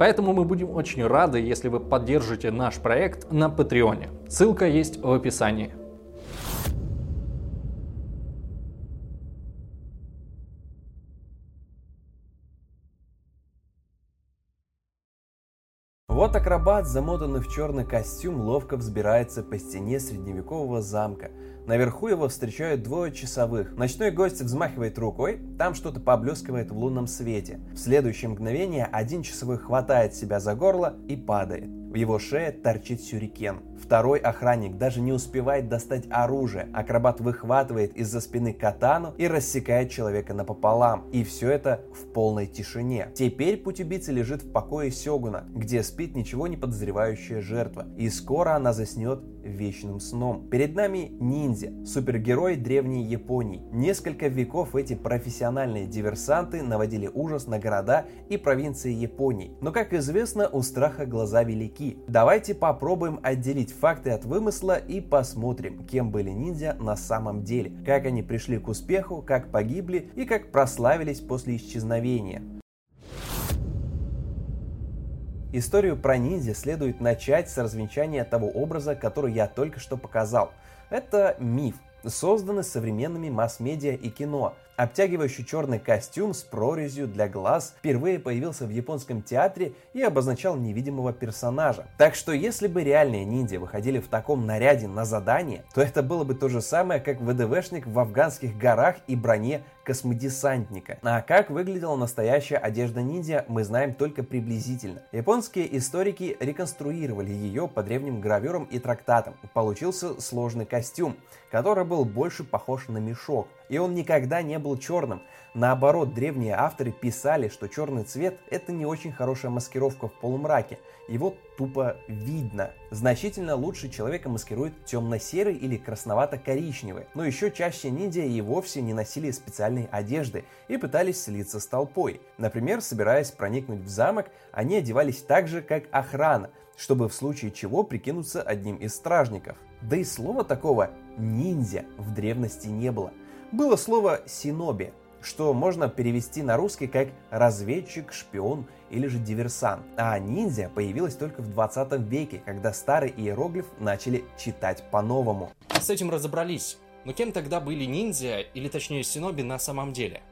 поэтому мы будем очень рады, если вы поддержите наш проект на Патреоне. Ссылка есть в описании. Вот акробат, замотанный в черный костюм, ловко взбирается по стене средневекового замка. Наверху его встречают двое часовых. Ночной гость взмахивает рукой, там что-то поблескивает в лунном свете. В следующее мгновение один часовой хватает себя за горло и падает. В его шее торчит сюрикен. Второй охранник даже не успевает достать оружие. Акробат выхватывает из-за спины катану и рассекает человека напополам. И все это в полной тишине. Теперь путь убийцы лежит в покое Сёгуна, где спит ничего не подозревающая жертва. И скоро она заснет вечным сном. Перед нами ниндзя, супергерой древней Японии. Несколько веков эти профессиональные диверсанты наводили ужас на города и провинции Японии. Но, как известно, у страха глаза велики. Давайте попробуем отделить факты от вымысла и посмотрим, кем были ниндзя на самом деле, как они пришли к успеху, как погибли и как прославились после исчезновения. Историю про ниндзя следует начать с развенчания того образа, который я только что показал. Это миф, созданный современными масс-медиа и кино. Обтягивающий черный костюм с прорезью для глаз впервые появился в японском театре и обозначал невидимого персонажа. Так что если бы реальные ниндзя выходили в таком наряде на задание, то это было бы то же самое, как ВДВшник в афганских горах и броне космодесантника. А как выглядела настоящая одежда ниндзя, мы знаем только приблизительно. Японские историки реконструировали ее по древним гравюрам и трактатам. Получился сложный костюм, который был больше похож на мешок. И он никогда не был черным. Наоборот, древние авторы писали, что черный цвет – это не очень хорошая маскировка в полумраке. Его тупо видно. Значительно лучше человека маскирует темно-серый или красновато-коричневый. Но еще чаще ниндзя и вовсе не носили специальной одежды и пытались слиться с толпой. Например, собираясь проникнуть в замок, они одевались так же, как охрана, чтобы в случае чего прикинуться одним из стражников. Да и слова такого «ниндзя» в древности не было было слово «синоби», что можно перевести на русский как разведчик, шпион или же диверсант. А ниндзя появилась только в 20 веке, когда старый иероглиф начали читать по-новому. С этим разобрались. Но кем тогда были ниндзя, или точнее синоби на самом деле?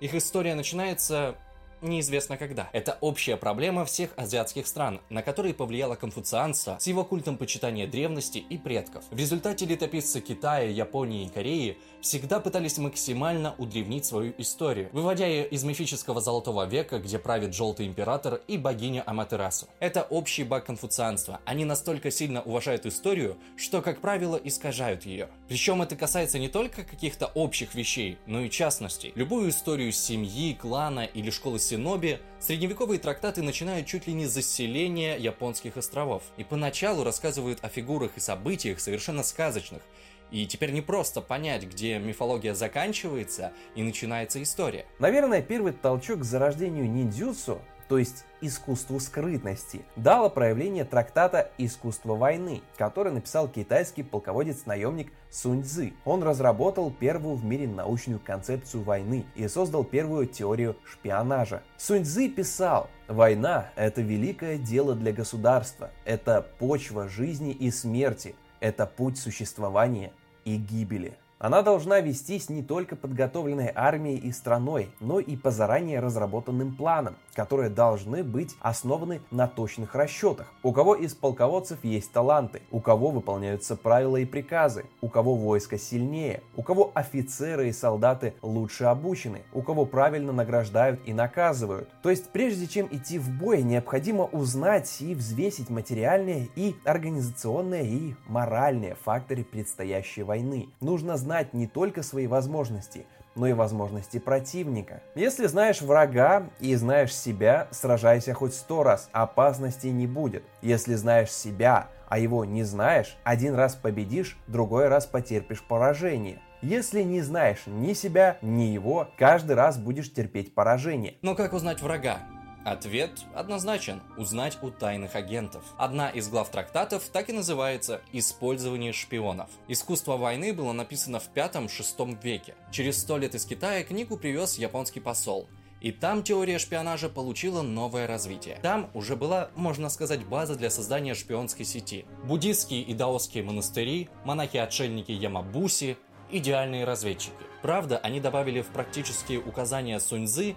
Их история начинается неизвестно когда. Это общая проблема всех азиатских стран, на которые повлияло конфуцианство с его культом почитания древности и предков. В результате летописцы Китая, Японии и Кореи всегда пытались максимально удревнить свою историю, выводя ее из мифического золотого века, где правит желтый император и богиня Аматерасу. Это общий баг конфуцианства. Они настолько сильно уважают историю, что, как правило, искажают ее. Причем это касается не только каких-то общих вещей, но и частностей. Любую историю семьи, клана или школы Синоби, средневековые трактаты начинают чуть ли не с заселения японских островов. И поначалу рассказывают о фигурах и событиях совершенно сказочных, и теперь не просто понять, где мифология заканчивается и начинается история. Наверное, первый толчок к зарождению ниндзюцу то есть искусству скрытности, дало проявление трактата «Искусство войны», который написал китайский полководец-наемник Сунь Цзы. Он разработал первую в мире научную концепцию войны и создал первую теорию шпионажа. Сунь Цзы писал, «Война – это великое дело для государства, это почва жизни и смерти, это путь существования и гибели». Она должна вестись не только подготовленной армией и страной, но и по заранее разработанным планам, которые должны быть основаны на точных расчетах. У кого из полководцев есть таланты, у кого выполняются правила и приказы, у кого войско сильнее, у кого офицеры и солдаты лучше обучены, у кого правильно награждают и наказывают. То есть прежде чем идти в бой, необходимо узнать и взвесить материальные и организационные и моральные факторы предстоящей войны. Нужно знать не только свои возможности, но и возможности противника. Если знаешь врага и знаешь себя, сражайся хоть сто раз, опасностей не будет. Если знаешь себя, а его не знаешь, один раз победишь, другой раз потерпишь поражение. Если не знаешь ни себя, ни его, каждый раз будешь терпеть поражение. Но как узнать врага? Ответ однозначен – узнать у тайных агентов. Одна из глав трактатов так и называется «Использование шпионов». Искусство войны было написано в 5-6 веке. Через сто лет из Китая книгу привез японский посол. И там теория шпионажа получила новое развитие. Там уже была, можно сказать, база для создания шпионской сети. Буддистские и даосские монастыри, монахи-отшельники Ямабуси, идеальные разведчики. Правда, они добавили в практические указания Суньзы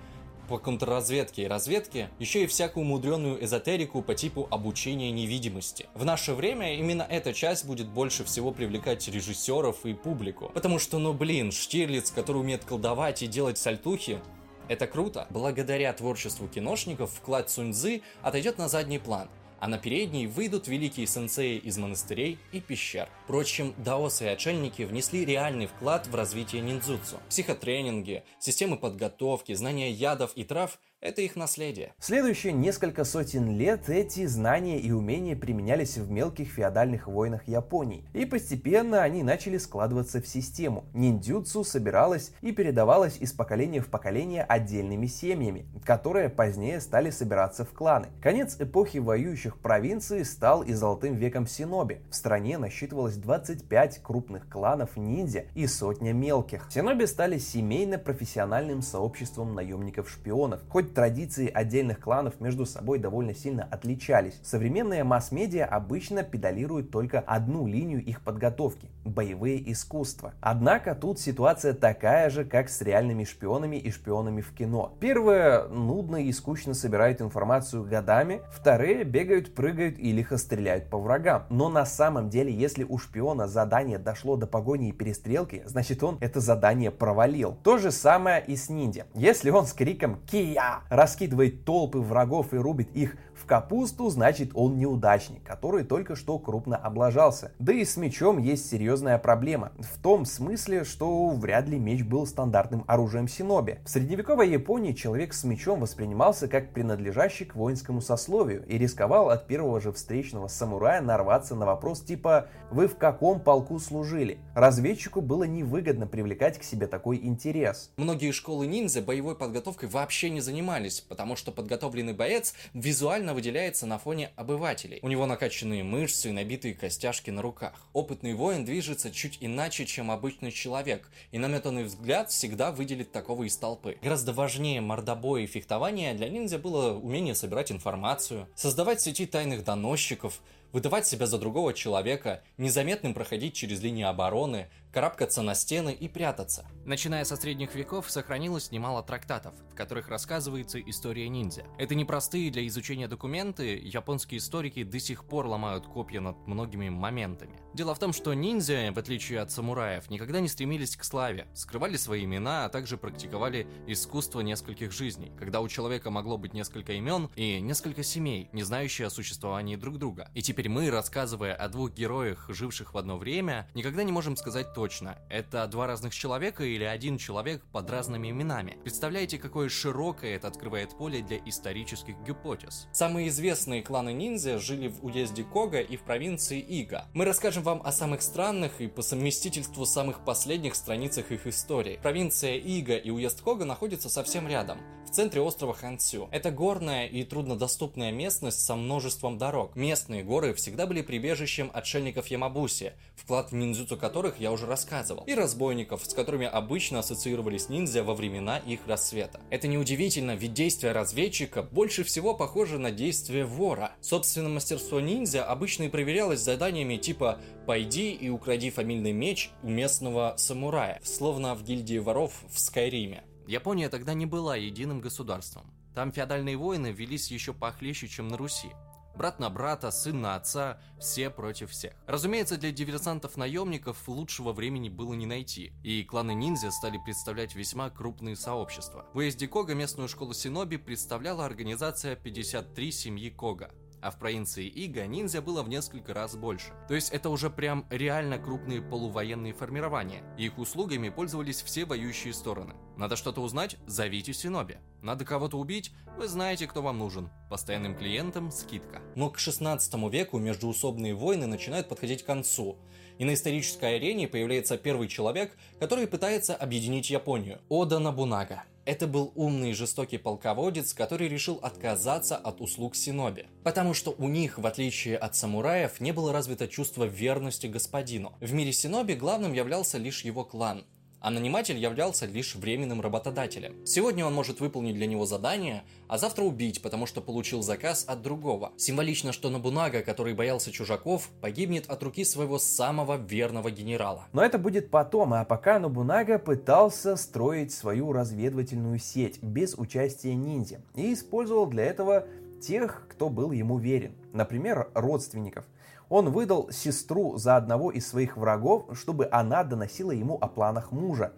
по контрразведке и разведке еще и всякую мудреную эзотерику по типу обучения невидимости. В наше время именно эта часть будет больше всего привлекать режиссеров и публику. Потому что, ну блин, Штирлиц, который умеет колдовать и делать сальтухи, это круто. Благодаря творчеству киношников вклад Суньзы отойдет на задний план – а на передней выйдут великие сенсеи из монастырей и пещер. Впрочем, даосы и отшельники внесли реальный вклад в развитие ниндзюцу. Психотренинги, системы подготовки, знания ядов и трав – это их наследие. Следующие несколько сотен лет эти знания и умения применялись в мелких феодальных войнах Японии, и постепенно они начали складываться в систему. Ниндзюцу собиралась и передавалась из поколения в поколение отдельными семьями, которые позднее стали собираться в кланы. Конец эпохи воюющих провинций стал и золотым веком синоби. В стране насчитывалось 25 крупных кланов ниндзя и сотня мелких. Синоби стали семейно-профессиональным сообществом наемников-шпионов. Хоть традиции отдельных кланов между собой довольно сильно отличались. Современные масс-медиа обычно педалируют только одну линию их подготовки – боевые искусства. Однако тут ситуация такая же, как с реальными шпионами и шпионами в кино. Первые нудно и скучно собирают информацию годами, вторые бегают, прыгают и лихо стреляют по врагам. Но на самом деле, если у шпиона задание дошло до погони и перестрелки, значит он это задание провалил. То же самое и с ниндзя. Если он с криком «Кия!» Раскидывает толпы врагов и рубит их в капусту, значит он неудачник, который только что крупно облажался. Да и с мечом есть серьезная проблема. В том смысле, что вряд ли меч был стандартным оружием синоби. В средневековой Японии человек с мечом воспринимался как принадлежащий к воинскому сословию и рисковал от первого же встречного самурая нарваться на вопрос типа «Вы в каком полку служили?». Разведчику было невыгодно привлекать к себе такой интерес. Многие школы ниндзя боевой подготовкой вообще не занимались, потому что подготовленный боец визуально сильно выделяется на фоне обывателей. У него накачанные мышцы и набитые костяшки на руках. Опытный воин движется чуть иначе, чем обычный человек, и наметанный взгляд всегда выделит такого из толпы. Гораздо важнее мордобоя и фехтования для ниндзя было умение собирать информацию, создавать сети тайных доносчиков, выдавать себя за другого человека, незаметным проходить через линии обороны, карабкаться на стены и прятаться. Начиная со средних веков сохранилось немало трактатов, в которых рассказывается история ниндзя. Это непростые для изучения документы, японские историки до сих пор ломают копья над многими моментами. Дело в том, что ниндзя, в отличие от самураев, никогда не стремились к славе, скрывали свои имена, а также практиковали искусство нескольких жизней, когда у человека могло быть несколько имен и несколько семей, не знающие о существовании друг друга. И теперь мы, рассказывая о двух героях, живших в одно время, никогда не можем сказать точно, это два разных человека или один человек под разными именами. Представляете, какое широкое это открывает поле для исторических гипотез. Самые известные кланы ниндзя жили в уезде Кога и в провинции Ига. Мы расскажем вам о самых странных и по совместительству самых последних страницах их истории. Провинция Ига и уезд Кога находятся совсем рядом, в центре острова Хансю. Это горная и труднодоступная местность со множеством дорог. Местные горы всегда были прибежищем отшельников Ямабуси, вклад в ниндзюцу которых я уже рассказывал, и разбойников, с которыми обычно ассоциировались ниндзя во времена их рассвета. Это неудивительно, ведь действие разведчика больше всего похоже на действие вора. Собственно, мастерство ниндзя обычно и проверялось заданиями типа «пойди и укради фамильный меч у местного самурая», словно в гильдии воров в Скайриме. Япония тогда не была единым государством. Там феодальные войны велись еще похлеще, чем на Руси. Брат на брата, сын на отца, все против всех. Разумеется, для диверсантов-наемников лучшего времени было не найти, и кланы ниндзя стали представлять весьма крупные сообщества. В уезде Кога местную школу Синоби представляла организация 53 семьи Кога. А в провинции Ига ниндзя было в несколько раз больше. То есть это уже прям реально крупные полувоенные формирования, их услугами пользовались все воюющие стороны. Надо что-то узнать? Зовите Синоби. Надо кого-то убить? Вы знаете, кто вам нужен. Постоянным клиентам скидка. Но к 16 веку междуусобные войны начинают подходить к концу, и на исторической арене появляется первый человек, который пытается объединить Японию – Ода Набунага. Это был умный и жестокий полководец, который решил отказаться от услуг Синоби. Потому что у них, в отличие от самураев, не было развито чувство верности господину. В мире Синоби главным являлся лишь его клан – а наниматель являлся лишь временным работодателем. Сегодня он может выполнить для него задание, а завтра убить, потому что получил заказ от другого. Символично, что Набунага, который боялся чужаков, погибнет от руки своего самого верного генерала. Но это будет потом, а пока Набунага пытался строить свою разведывательную сеть без участия ниндзя и использовал для этого тех, кто был ему верен, например, родственников – он выдал сестру за одного из своих врагов, чтобы она доносила ему о планах мужа,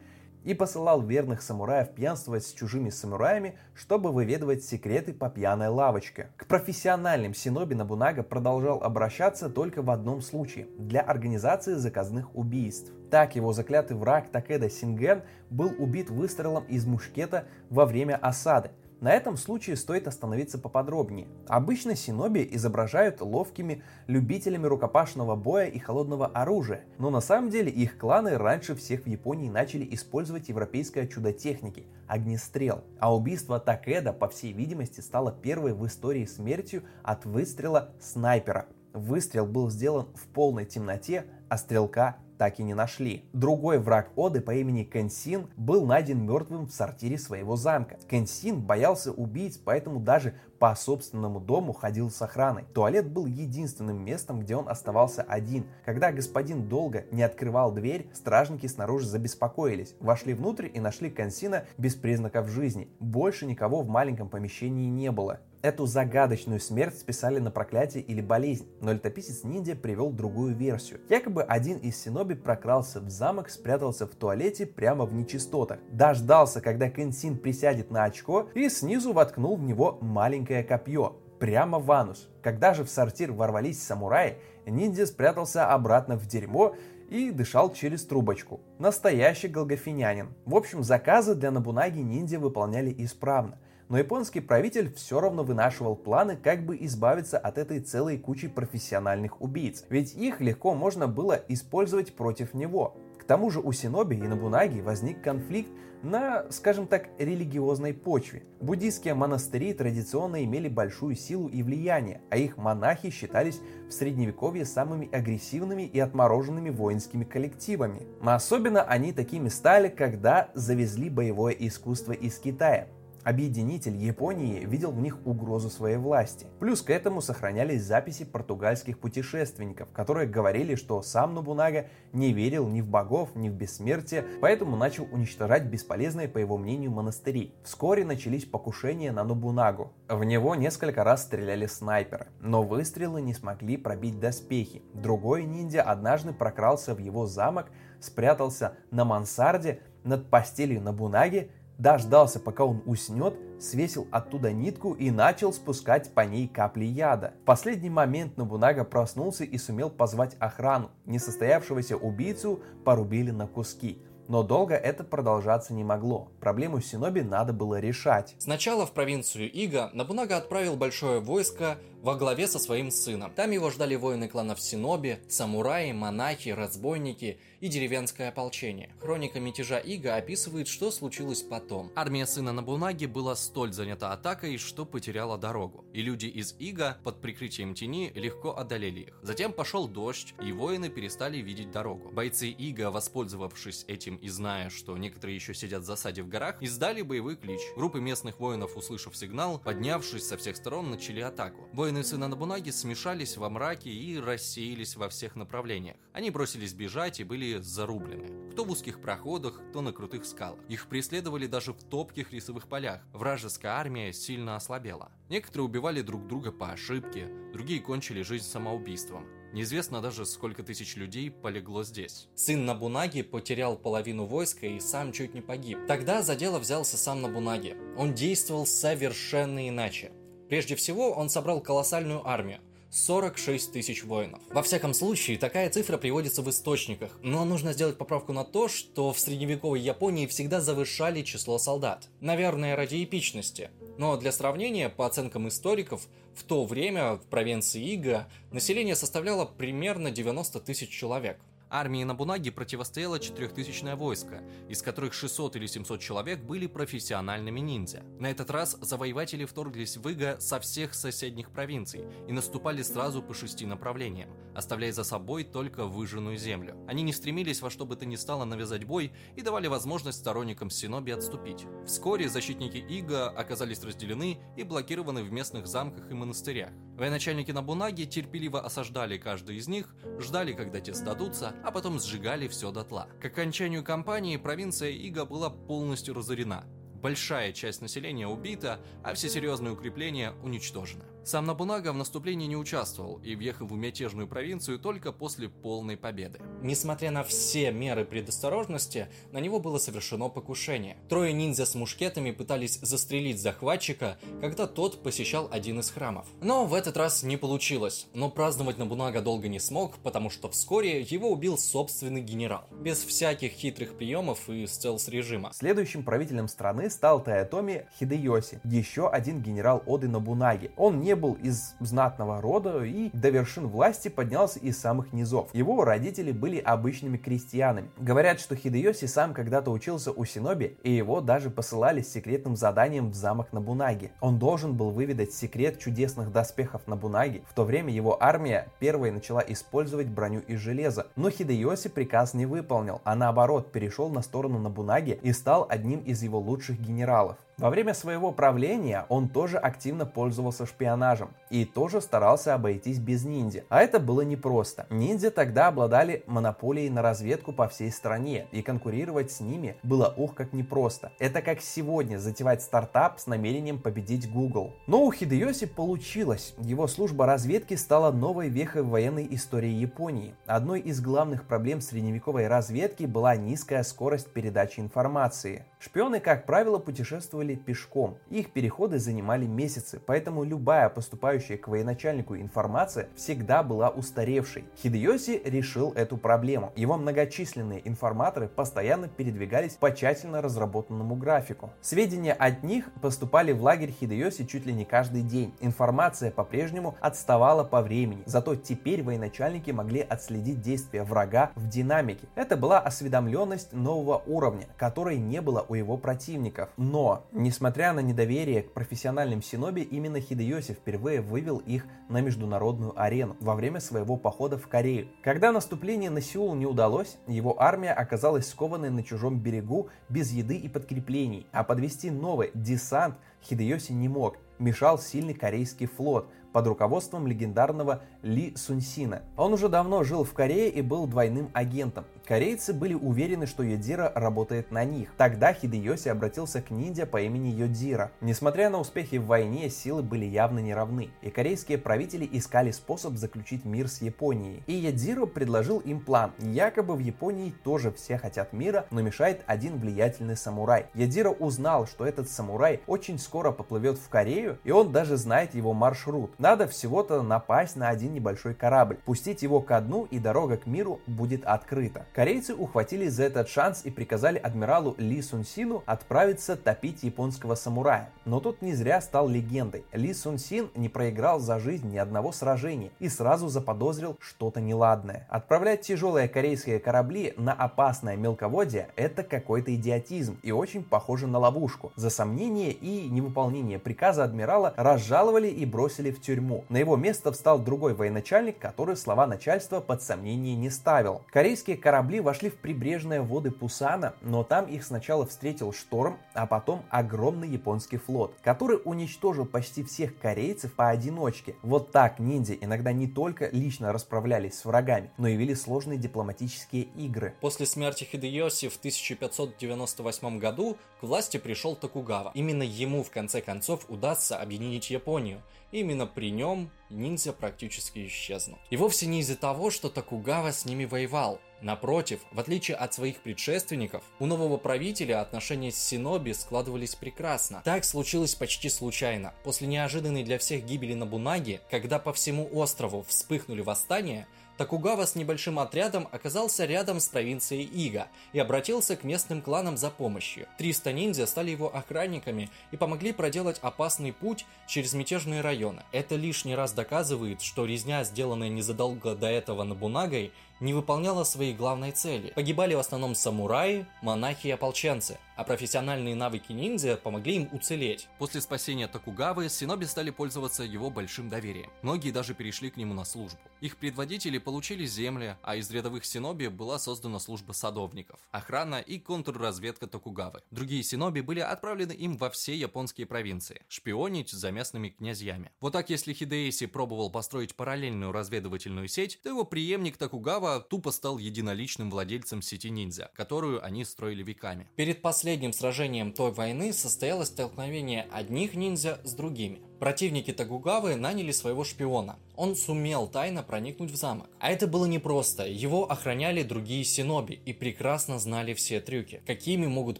и посылал верных самураев пьянствовать с чужими самураями, чтобы выведывать секреты по пьяной лавочке. К профессиональным синоби Набунага продолжал обращаться только в одном случае – для организации заказных убийств. Так его заклятый враг Такеда Синген был убит выстрелом из мушкета во время осады – на этом случае стоит остановиться поподробнее. Обычно синоби изображают ловкими любителями рукопашного боя и холодного оружия, но на самом деле их кланы раньше всех в Японии начали использовать европейское чудо техники – огнестрел. А убийство Такеда, по всей видимости, стало первой в истории смертью от выстрела снайпера. Выстрел был сделан в полной темноте, а стрелка так и не нашли. Другой враг Оды по имени Кенсин был найден мертвым в сортире своего замка. Кенсин боялся убийц, поэтому даже по собственному дому ходил с охраной. Туалет был единственным местом, где он оставался один. Когда господин долго не открывал дверь, стражники снаружи забеспокоились. Вошли внутрь и нашли Консина без признаков жизни. Больше никого в маленьком помещении не было. Эту загадочную смерть списали на проклятие или болезнь, но летописец ниндзя привел другую версию. Якобы один из синоби прокрался в замок, спрятался в туалете прямо в нечистотах, дождался, когда Кенсин присядет на очко и снизу воткнул в него маленькое копье, прямо в анус. Когда же в сортир ворвались самураи, ниндзя спрятался обратно в дерьмо и дышал через трубочку. Настоящий голгофинянин. В общем, заказы для Набунаги ниндзя выполняли исправно но японский правитель все равно вынашивал планы, как бы избавиться от этой целой кучи профессиональных убийц, ведь их легко можно было использовать против него. К тому же у Синоби и Набунаги возник конфликт на, скажем так, религиозной почве. Буддийские монастыри традиционно имели большую силу и влияние, а их монахи считались в средневековье самыми агрессивными и отмороженными воинскими коллективами. Но особенно они такими стали, когда завезли боевое искусство из Китая. Объединитель Японии видел в них угрозу своей власти. Плюс к этому сохранялись записи португальских путешественников, которые говорили, что сам Нобунага не верил ни в богов, ни в бессмертие, поэтому начал уничтожать бесполезные, по его мнению, монастыри. Вскоре начались покушения на Нобунагу. В него несколько раз стреляли снайперы, но выстрелы не смогли пробить доспехи. Другой ниндзя однажды прокрался в его замок, спрятался на мансарде над постелью Нобунаги дождался, пока он уснет, свесил оттуда нитку и начал спускать по ней капли яда. В последний момент Набунага проснулся и сумел позвать охрану. Несостоявшегося убийцу порубили на куски. Но долго это продолжаться не могло. Проблему Синоби надо было решать. Сначала в провинцию Ига Набунага отправил большое войско во главе со своим сыном. Там его ждали воины кланов Синоби, самураи, монахи, разбойники и деревенское ополчение. Хроника мятежа Ига описывает, что случилось потом. Армия сына Набунаги была столь занята атакой, что потеряла дорогу. И люди из Ига под прикрытием тени легко одолели их. Затем пошел дождь, и воины перестали видеть дорогу. Бойцы Ига, воспользовавшись этим и зная, что некоторые еще сидят в засаде в горах, издали боевой клич. Группы местных воинов, услышав сигнал, поднявшись со всех сторон, начали атаку. Воины Воины сына Набунаги смешались во мраке и рассеялись во всех направлениях. Они бросились бежать и были зарублены. Кто в узких проходах, кто на крутых скалах. Их преследовали даже в топких рисовых полях. Вражеская армия сильно ослабела. Некоторые убивали друг друга по ошибке, другие кончили жизнь самоубийством. Неизвестно даже, сколько тысяч людей полегло здесь. Сын Набунаги потерял половину войска и сам чуть не погиб. Тогда за дело взялся сам Набунаги. Он действовал совершенно иначе. Прежде всего, он собрал колоссальную армию – 46 тысяч воинов. Во всяком случае, такая цифра приводится в источниках, но нужно сделать поправку на то, что в средневековой Японии всегда завышали число солдат. Наверное, ради эпичности. Но для сравнения, по оценкам историков, в то время в провинции Ига население составляло примерно 90 тысяч человек. Армии Набунаги противостояло четырехтысячное войско, из которых 600 или 700 человек были профессиональными ниндзя. На этот раз завоеватели вторглись в Иго со всех соседних провинций и наступали сразу по шести направлениям, оставляя за собой только выжженную землю. Они не стремились во что бы то ни стало навязать бой и давали возможность сторонникам Синоби отступить. Вскоре защитники Иго оказались разделены и блокированы в местных замках и монастырях. Военачальники Набунаги терпеливо осаждали каждый из них, ждали, когда те сдадутся, а потом сжигали все дотла. К окончанию кампании провинция Ига была полностью разорена. Большая часть населения убита, а все серьезные укрепления уничтожены. Сам Набунага в наступлении не участвовал и въехал в мятежную провинцию только после полной победы. Несмотря на все меры предосторожности, на него было совершено покушение. Трое ниндзя с мушкетами пытались застрелить захватчика, когда тот посещал один из храмов. Но в этот раз не получилось, но праздновать Набунага долго не смог, потому что вскоре его убил собственный генерал, без всяких хитрых приемов и стелс-режима. Следующим правителем страны стал Таятоми Хидеоси, еще один генерал Оды Набунаги. Он не был из знатного рода и до вершин власти поднялся из самых низов. Его родители были обычными крестьянами. Говорят, что Хидеоси сам когда-то учился у Синоби, и его даже посылали с секретным заданием в замок Набунаги. Он должен был выведать секрет чудесных доспехов Набунаги. В то время его армия первой начала использовать броню из железа. Но Хидеоси приказ не выполнил, а наоборот перешел на сторону Набунаги и стал одним из его лучших генералов. Во время своего правления он тоже активно пользовался шпионажем и тоже старался обойтись без ниндзя. А это было непросто. Ниндзя тогда обладали монополией на разведку по всей стране, и конкурировать с ними было ух как непросто. Это как сегодня затевать стартап с намерением победить Google. Но у Хидеоси получилось. Его служба разведки стала новой вехой в военной истории Японии. Одной из главных проблем средневековой разведки была низкая скорость передачи информации. Шпионы, как правило, путешествовали пешком. Их переходы занимали месяцы, поэтому любая поступающая к военачальнику информация всегда была устаревшей. Хидеоси решил эту проблему. Его многочисленные информаторы постоянно передвигались по тщательно разработанному графику. Сведения от них поступали в лагерь Хидеоси чуть ли не каждый день. Информация по-прежнему отставала по времени, зато теперь военачальники могли отследить действия врага в динамике. Это была осведомленность нового уровня, которой не было у его противников. Но, несмотря на недоверие к профессиональным синоби, именно Хидеоси впервые вывел их на международную арену во время своего похода в Корею. Когда наступление на Сеул не удалось, его армия оказалась скованной на чужом берегу без еды и подкреплений, а подвести новый десант Хидеоси не мог, мешал сильный корейский флот под руководством легендарного Ли Сунсина. Он уже давно жил в Корее и был двойным агентом. Корейцы были уверены, что Йодира работает на них. Тогда Хидеоси обратился к ниндзя по имени Йодира. Несмотря на успехи в войне, силы были явно неравны, и корейские правители искали способ заключить мир с Японией. И Йодира предложил им план. Якобы в Японии тоже все хотят мира, но мешает один влиятельный самурай. Йодира узнал, что этот самурай очень скоро поплывет в Корею, и он даже знает его маршрут. Надо всего-то напасть на один небольшой корабль, пустить его ко дну, и дорога к миру будет открыта. Корейцы ухватились за этот шанс и приказали адмиралу Ли Сун Сину отправиться топить японского самурая. Но тот не зря стал легендой. Ли Сун Син не проиграл за жизнь ни одного сражения и сразу заподозрил что-то неладное. Отправлять тяжелые корейские корабли на опасное мелководье – это какой-то идиотизм и очень похоже на ловушку. За сомнение и невыполнение приказа адмирала разжаловали и бросили в тюрьму. На его место встал другой военачальник, который слова начальства под сомнение не ставил. Корейские корабли корабли вошли в прибрежные воды Пусана, но там их сначала встретил шторм, а потом огромный японский флот, который уничтожил почти всех корейцев поодиночке. Вот так ниндзя иногда не только лично расправлялись с врагами, но и вели сложные дипломатические игры. После смерти Хидеоси в 1598 году к власти пришел Токугава. Именно ему в конце концов удастся объединить Японию. Именно при нем ниндзя практически исчезнут. И вовсе не из-за того, что Токугава с ними воевал. Напротив, в отличие от своих предшественников, у нового правителя отношения с Синоби складывались прекрасно. Так случилось почти случайно. После неожиданной для всех гибели Набунаги, когда по всему острову вспыхнули восстания, Такугава с небольшим отрядом оказался рядом с провинцией Ига и обратился к местным кланам за помощью. 300 ниндзя стали его охранниками и помогли проделать опасный путь через мятежные районы. Это лишний раз доказывает, что резня, сделанная незадолго до этого Набунагой, не выполняла своей главной цели. Погибали в основном самураи, монахи и ополченцы, а профессиональные навыки ниндзя помогли им уцелеть. После спасения Токугавы, синоби стали пользоваться его большим доверием. Многие даже перешли к нему на службу. Их предводители получили земли, а из рядовых синоби была создана служба садовников, охрана и контрразведка Токугавы. Другие синоби были отправлены им во все японские провинции, шпионить за местными князьями. Вот так, если Хидеиси пробовал построить параллельную разведывательную сеть, то его преемник Токугава тупо стал единоличным владельцем сети ниндзя, которую они строили веками. Перед последним сражением той войны состоялось столкновение одних ниндзя с другими. Противники Тагугавы наняли своего шпиона. Он сумел тайно проникнуть в замок. А это было непросто. Его охраняли другие синоби и прекрасно знали все трюки, какими могут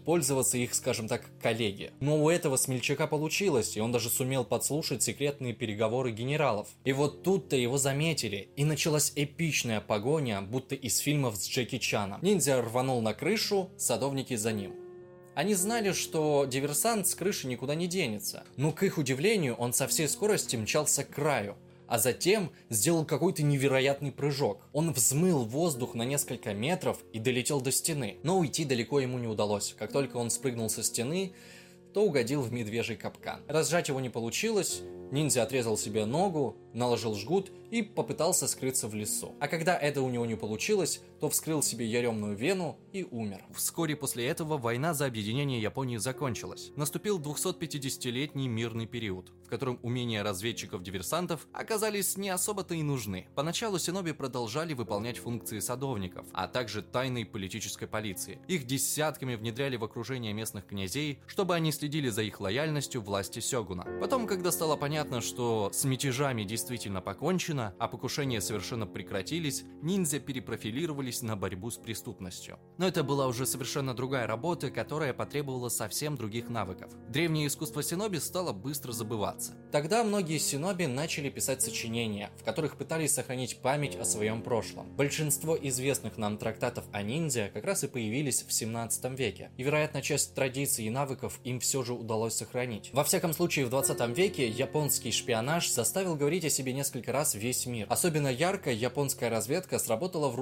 пользоваться их, скажем так, коллеги. Но у этого смельчака получилось, и он даже сумел подслушать секретные переговоры генералов. И вот тут-то его заметили, и началась эпичная погоня, будто из фильмов с Джеки Чаном. Ниндзя рванул на крышу, садовники за ним. Они знали, что диверсант с крыши никуда не денется, но к их удивлению он со всей скорости мчался к краю, а затем сделал какой-то невероятный прыжок. Он взмыл воздух на несколько метров и долетел до стены, но уйти далеко ему не удалось. Как только он спрыгнул со стены, то угодил в медвежий капкан. Разжать его не получилось, ниндзя отрезал себе ногу, наложил жгут и попытался скрыться в лесу. А когда это у него не получилось, то вскрыл себе яремную вену и умер. Вскоре после этого война за объединение Японии закончилась. Наступил 250-летний мирный период, в котором умения разведчиков-диверсантов оказались не особо-то и нужны. Поначалу синоби продолжали выполнять функции садовников, а также тайной политической полиции. Их десятками внедряли в окружение местных князей, чтобы они следили за их лояльностью власти Сёгуна. Потом, когда стало понятно, что с мятежами действительно покончено, а покушения совершенно прекратились, ниндзя перепрофилировались на борьбу с преступностью. Но это была уже совершенно другая работа, которая потребовала совсем других навыков. Древнее искусство синоби стало быстро забываться. Тогда многие синоби начали писать сочинения, в которых пытались сохранить память о своем прошлом. Большинство известных нам трактатов о ниндзя как раз и появились в 17 веке, и вероятно часть традиций и навыков им все же удалось сохранить. Во всяком случае, в 20 веке японский шпионаж заставил говорить о себе несколько раз весь мир. Особенно ярко японская разведка сработала в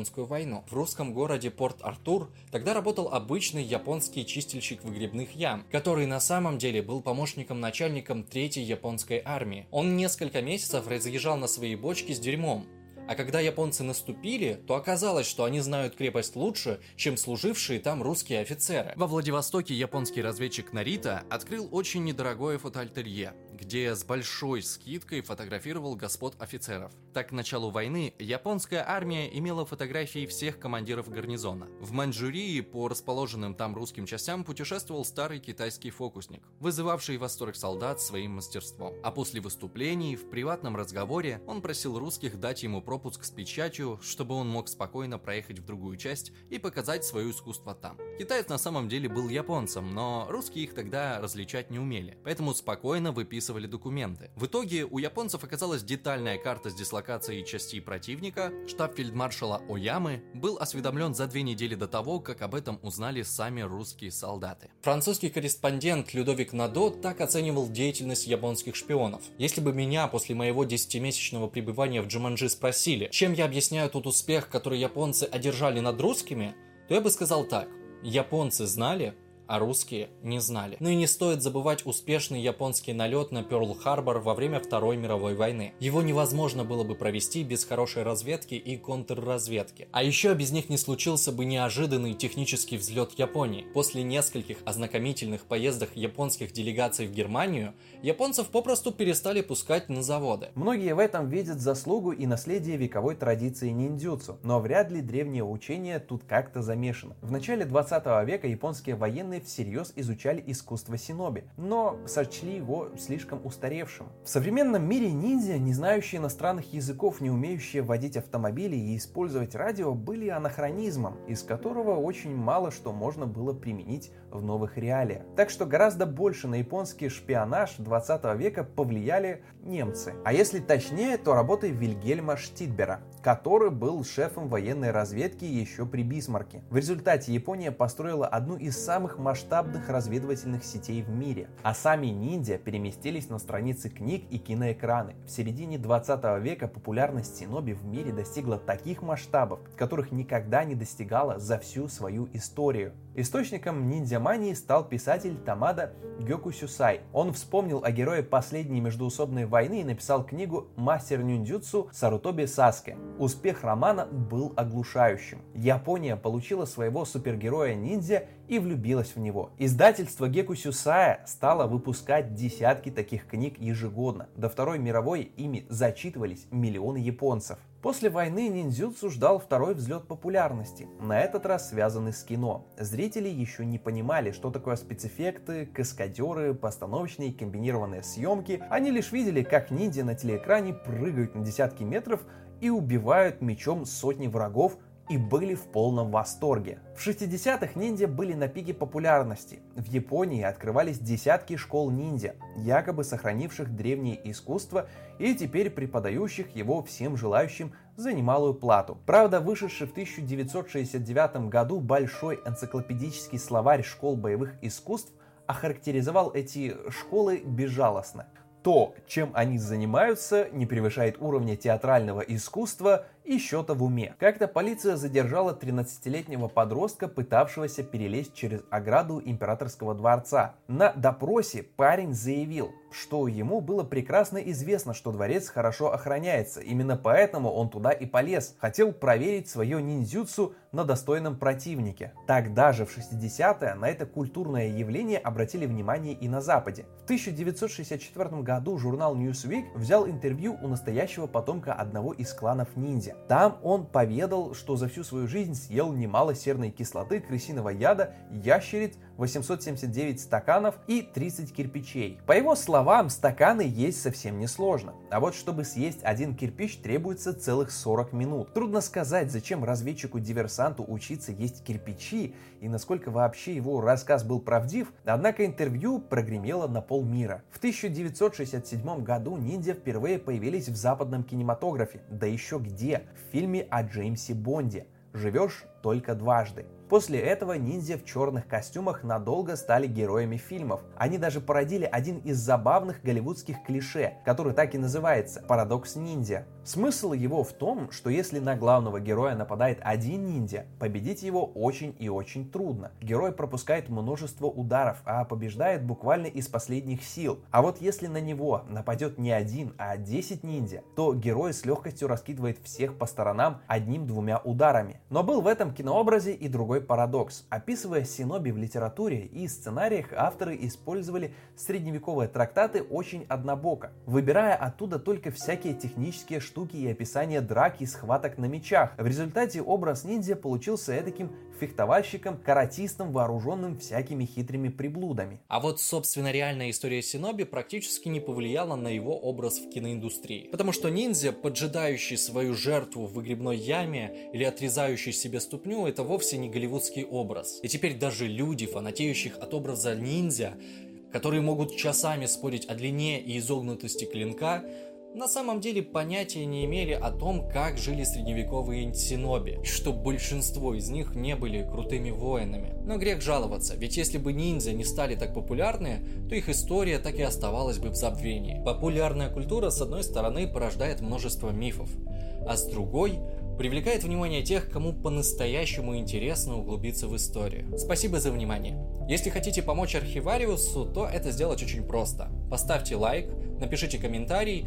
русско-японскую войну. В русском городе Порт-Артур тогда работал обычный японский чистильщик выгребных ям, который на самом деле был помощником-начальником третьей японской армии. Он несколько месяцев разъезжал на своей бочке с дерьмом, а когда японцы наступили, то оказалось, что они знают крепость лучше, чем служившие там русские офицеры. Во Владивостоке японский разведчик Нарита открыл очень недорогое фотоальтерье, где с большой скидкой фотографировал господ офицеров. Так, к началу войны японская армия имела фотографии всех командиров гарнизона. В Маньчжурии по расположенным там русским частям путешествовал старый китайский фокусник, вызывавший восторг солдат своим мастерством. А после выступлений в приватном разговоре он просил русских дать ему пропуск с печатью, чтобы он мог спокойно проехать в другую часть и показать свое искусство там. Китаец на самом деле был японцем, но русские их тогда различать не умели, поэтому спокойно выписывали документы. В итоге у японцев оказалась детальная карта с дислокацией частей противника, штаб фельдмаршала Оямы был осведомлен за две недели до того, как об этом узнали сами русские солдаты. Французский корреспондент Людовик Надо так оценивал деятельность японских шпионов. Если бы меня после моего десятимесячного пребывания в Джуманджи спросили, чем я объясняю тот успех, который японцы одержали над русскими, то я бы сказал так. Японцы знали, а русские не знали. Ну и не стоит забывать успешный японский налет на Пёрл-Харбор во время Второй мировой войны. Его невозможно было бы провести без хорошей разведки и контрразведки. А еще без них не случился бы неожиданный технический взлет Японии. После нескольких ознакомительных поездок японских делегаций в Германию, японцев попросту перестали пускать на заводы. Многие в этом видят заслугу и наследие вековой традиции ниндзюцу, но вряд ли древнее учение тут как-то замешано. В начале 20 века японские военные ученые всерьез изучали искусство синоби, но сочли его слишком устаревшим. В современном мире ниндзя, не знающие иностранных языков, не умеющие водить автомобили и использовать радио, были анахронизмом, из которого очень мало что можно было применить в новых реалиях. Так что гораздо больше на японский шпионаж 20 века повлияли немцы. А если точнее, то работы Вильгельма Штитбера, который был шефом военной разведки еще при Бисмарке. В результате Япония построила одну из самых масштабных разведывательных сетей в мире, а сами ниндзя переместились на страницы книг и киноэкраны. В середине 20 века популярность синоби в мире достигла таких масштабов, которых никогда не достигала за всю свою историю. Источником ниндзя-мании стал писатель Тамада Гёку Сюсай. Он вспомнил о герое последней междуусобной войны и написал книгу «Мастер ниндзюцу Сарутоби Саске». Успех романа был оглушающим. Япония получила своего супергероя-ниндзя и влюбилась в него. Издательство Геку Сюсая стало выпускать десятки таких книг ежегодно. До Второй мировой ими зачитывались миллионы японцев. После войны ниндзюцу ждал второй взлет популярности, на этот раз связанный с кино. Зрители еще не понимали, что такое спецэффекты, каскадеры, постановочные комбинированные съемки. Они лишь видели, как ниндзя на телеэкране прыгают на десятки метров и убивают мечом сотни врагов и были в полном восторге. В 60-х ниндзя были на пике популярности. В Японии открывались десятки школ ниндзя, якобы сохранивших древнее искусство и теперь преподающих его всем желающим за немалую плату. Правда, вышедший в 1969 году большой энциклопедический словарь школ боевых искусств охарактеризовал эти школы безжалостно – то, чем они занимаются, не превышает уровня театрального искусства и счета в уме. Как-то полиция задержала 13-летнего подростка, пытавшегося перелезть через ограду императорского дворца. На допросе парень заявил, что ему было прекрасно известно, что дворец хорошо охраняется. Именно поэтому он туда и полез. Хотел проверить свое ниндзюцу на достойном противнике. Тогда же в 60-е на это культурное явление обратили внимание и на Западе. В 1964 году журнал Newsweek взял интервью у настоящего потомка одного из кланов ниндзя. Там он поведал, что за всю свою жизнь съел немало серной кислоты, крысиного яда, ящериц, 879 стаканов и 30 кирпичей. По его словам, стаканы есть совсем несложно. А вот чтобы съесть один кирпич требуется целых 40 минут. Трудно сказать, зачем разведчику-диверсанту учиться есть кирпичи и насколько вообще его рассказ был правдив, однако интервью прогремело на полмира. В 1967 году ниндзя впервые появились в западном кинематографе, да еще где, в фильме о Джеймсе Бонде «Живешь только дважды». После этого ниндзя в черных костюмах надолго стали героями фильмов. Они даже породили один из забавных голливудских клише, который так и называется – «Парадокс ниндзя». Смысл его в том, что если на главного героя нападает один ниндзя, победить его очень и очень трудно. Герой пропускает множество ударов, а побеждает буквально из последних сил. А вот если на него нападет не один, а 10 ниндзя, то герой с легкостью раскидывает всех по сторонам одним-двумя ударами. Но был в этом кинообразе и другой парадокс. Описывая синоби в литературе и сценариях, авторы использовали средневековые трактаты очень однобоко, выбирая оттуда только всякие технические штуки и описание драк и схваток на мечах. В результате образ ниндзя получился таким фехтовальщиком, каратистом, вооруженным всякими хитрыми приблудами. А вот, собственно, реальная история Синоби практически не повлияла на его образ в киноиндустрии. Потому что ниндзя, поджидающий свою жертву в выгребной яме или отрезающий себе ступню, это вовсе не голливудский образ. И теперь даже люди, фанатеющих от образа ниндзя, которые могут часами спорить о длине и изогнутости клинка, на самом деле понятия не имели о том, как жили средневековые синоби, что большинство из них не были крутыми воинами. Но грех жаловаться, ведь если бы ниндзя не стали так популярны, то их история так и оставалась бы в забвении. Популярная культура, с одной стороны, порождает множество мифов, а с другой привлекает внимание тех, кому по-настоящему интересно углубиться в историю. Спасибо за внимание. Если хотите помочь архивариусу, то это сделать очень просто. Поставьте лайк, напишите комментарий